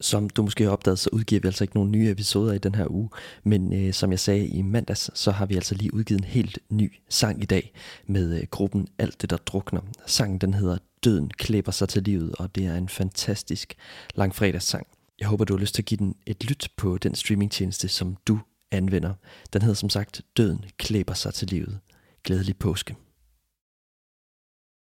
Som du måske har opdaget, så udgiver vi altså ikke nogen nye episoder i den her uge, men øh, som jeg sagde i mandags, så har vi altså lige udgivet en helt ny sang i dag med øh, gruppen Alt det der drukner. Sangen den hedder Døden klæber sig til livet, og det er en fantastisk langfredagssang. Jeg håber, du har lyst til at give den et lyt på den streamingtjeneste, som du anvender. Den hedder som sagt Døden klæber sig til livet. Glædelig påske.